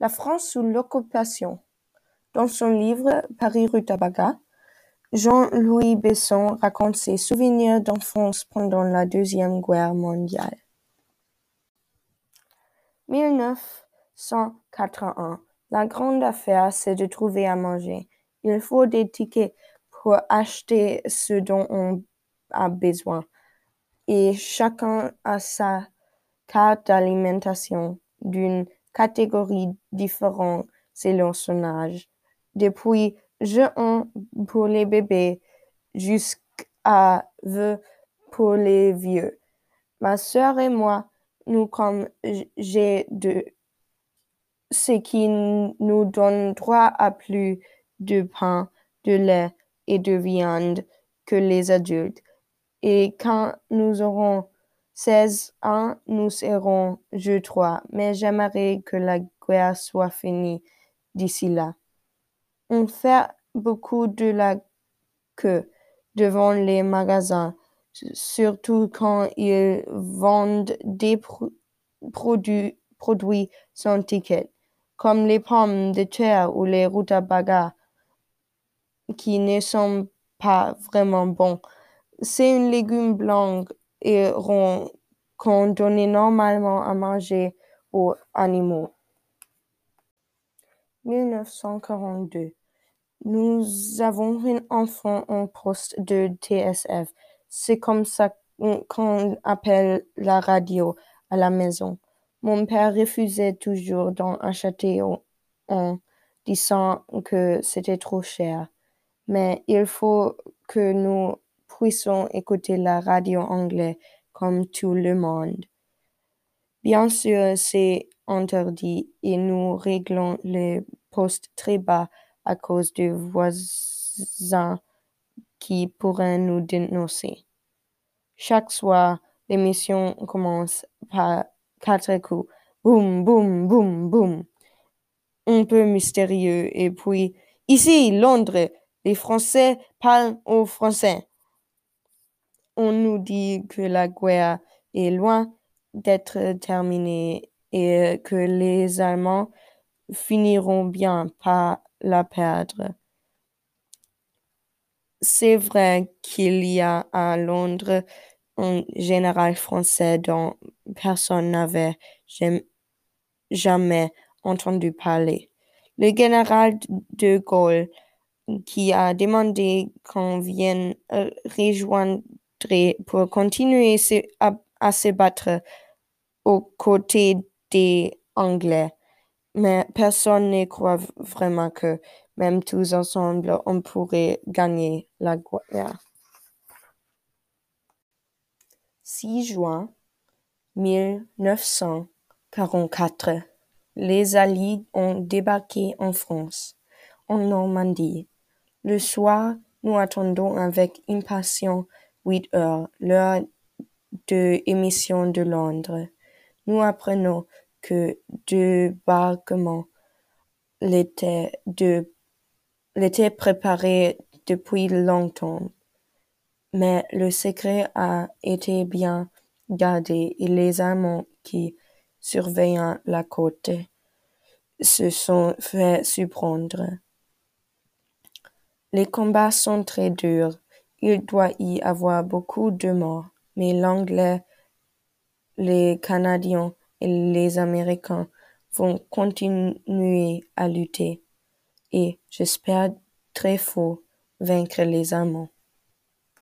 La France sous l'Occupation. Dans son livre Paris Rutabaga, Jean-Louis Besson raconte ses souvenirs d'enfance pendant la Deuxième Guerre mondiale. 1981. La grande affaire, c'est de trouver à manger. Il faut des tickets pour acheter ce dont on a besoin. Et chacun a sa carte d'alimentation d'une catégorie différente selon son âge. Depuis jeûne pour les bébés jusqu'à vœux pour les vieux. Ma sœur et moi, nous comme j'ai de ce qui nous donne droit à plus de pain, de lait et de viande que les adultes. Et quand nous aurons 16 ans, nous serons, je crois, mais j'aimerais que la guerre soit finie d'ici là. On fait beaucoup de la queue devant les magasins, surtout quand ils vendent des produits, sans ticket, comme les pommes de terre ou les rutabagas, qui ne sont pas vraiment bons. C'est un légume blanc et qu'on donnait normalement à manger aux animaux. 1942. Nous avons un enfant en poste de TSF. C'est comme ça qu'on appelle la radio à la maison. Mon père refusait toujours d'en acheter en disant que c'était trop cher. Mais il faut que nous puissions écouter la radio anglaise comme tout le monde. Bien sûr, c'est interdit et nous réglons le poste très bas à cause de voisins qui pourraient nous dénoncer. Chaque soir, l'émission commence par quatre coups. Boum, boum, boum, boum. Un peu mystérieux. Et puis, ici, Londres, les Français parlent au français. On nous dit que la guerre est loin d'être terminée et que les Allemands finiront bien par la perdre. C'est vrai qu'il y a à Londres un général français dont personne n'avait jamais entendu parler. Le général de Gaulle qui a demandé qu'on vienne rejoindre pour continuer à, se battre aux côtés des Anglais. Mais personne ne croit vraiment que, même tous ensemble, on pourrait gagner la guerre. 6 juin 1944. Les Alliés ont débarqué en France, en Normandie. Le soir, nous attendons avec impatience huit heures, l'heure de émission de Londres. Nous apprenons que débarquement l'était de l'était préparé depuis longtemps. Mais le secret a été bien gardé et les Allemands qui surveillent la côte se sont fait surprendre. Les combats sont très durs. Il doit y avoir beaucoup de morts, mais l'Anglais, les Canadiens et les Américains vont continuer à lutter et, j'espère très fort, vaincre les Allemands.